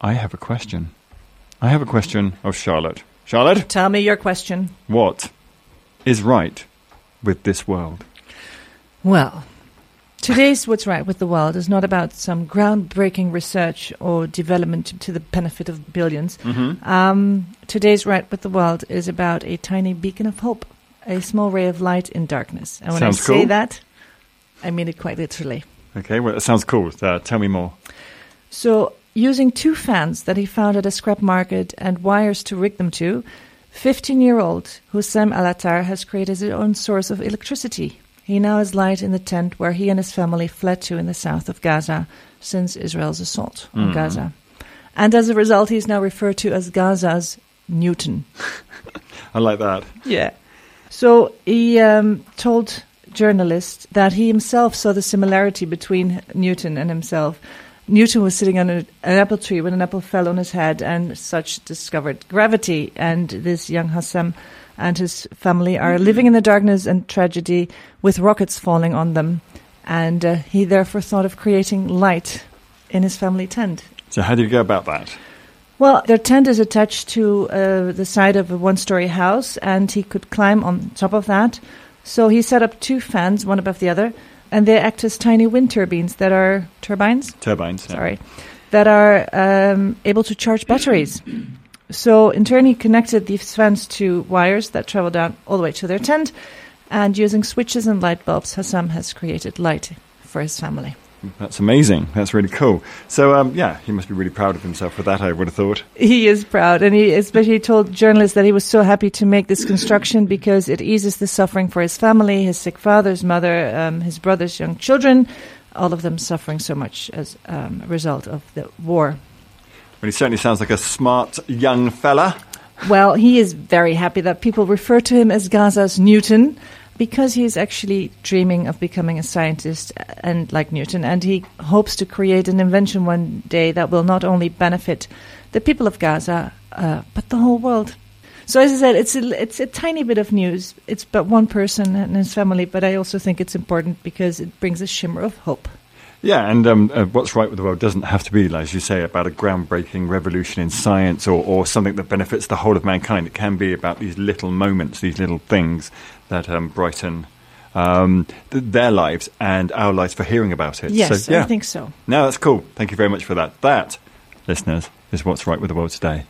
I have a question. I have a question of Charlotte. Charlotte, Tell me your question. what is right with this world? Well, today's What's Right with the World is not about some groundbreaking research or development to the benefit of 1000000000s Mm-hmm. Um, today's Right with the World is about a tiny beacon of hope, a small ray of light in darkness. And when Sounds I say cool. that, I mean it quite literally. Okay, well, that sounds cool. Uh, tell me more. So, using two fans that he found at a scrap market and wires to rig them to, 15 year old Hussam Al-Attar has created his own source of electricity. He now has light in the tent where he and his family fled to in the south of Gaza since Israel's assault on Mhm. Gaza. And as a result, he's now referred to as Gaza's Newton. I like that. Yeah. So he um, told journalists that he himself saw the similarity between Newton and himself. Newton was sitting on a, an apple tree when an apple fell on his head and such discovered gravity. And this young Hussam and his family are living in the darkness and tragedy with rockets falling on them. And uh, he therefore thought of creating light in his family tent. So, how do you go about that? Well, their tent is attached to uh, the side of a one story house, and he could climb on top of that. So he set up two fans, one above the other, and they act as tiny wind turbines that are turbines, Turbines. yeah. sorry, that are um, able to charge batteries. So in turn, he connected these fans to wires that travel down all the way to their tent, and using switches and light bulbs, Hussam has created light for his family. That's amazing. That's really cool. So, um, yeah, he must be really proud of himself for that, I would have thought. He is proud, and he especially told journalists that he was so happy to make this construction because it eases the suffering for his family, his sick father, his mother, um, his brother's young children, all of them suffering so much as um, a result of the war. But he certainly sounds like a smart young fella. Well, he is very happy that people refer to him as Gaza's Newton because he is actually dreaming of becoming a scientist and like Newton and he hopes to create an invention one day that will not only benefit the people of Gaza uh, but the whole world. So as I said, it's a, it's a tiny bit of news. It's but one person and his family, but I also think it's important because it brings a shimmer of hope. Yeah, and um, uh, what's right with the world doesn't have to be, as you say, about a groundbreaking revolution in science or, or something that benefits the whole of mankind. It can be about these little moments, these little things that um, brighten um, th- their lives and our lives for hearing about it. Yes, so, yeah. I think so. No, that's cool. Thank you very much for that. That, listeners, is what's right with the world today.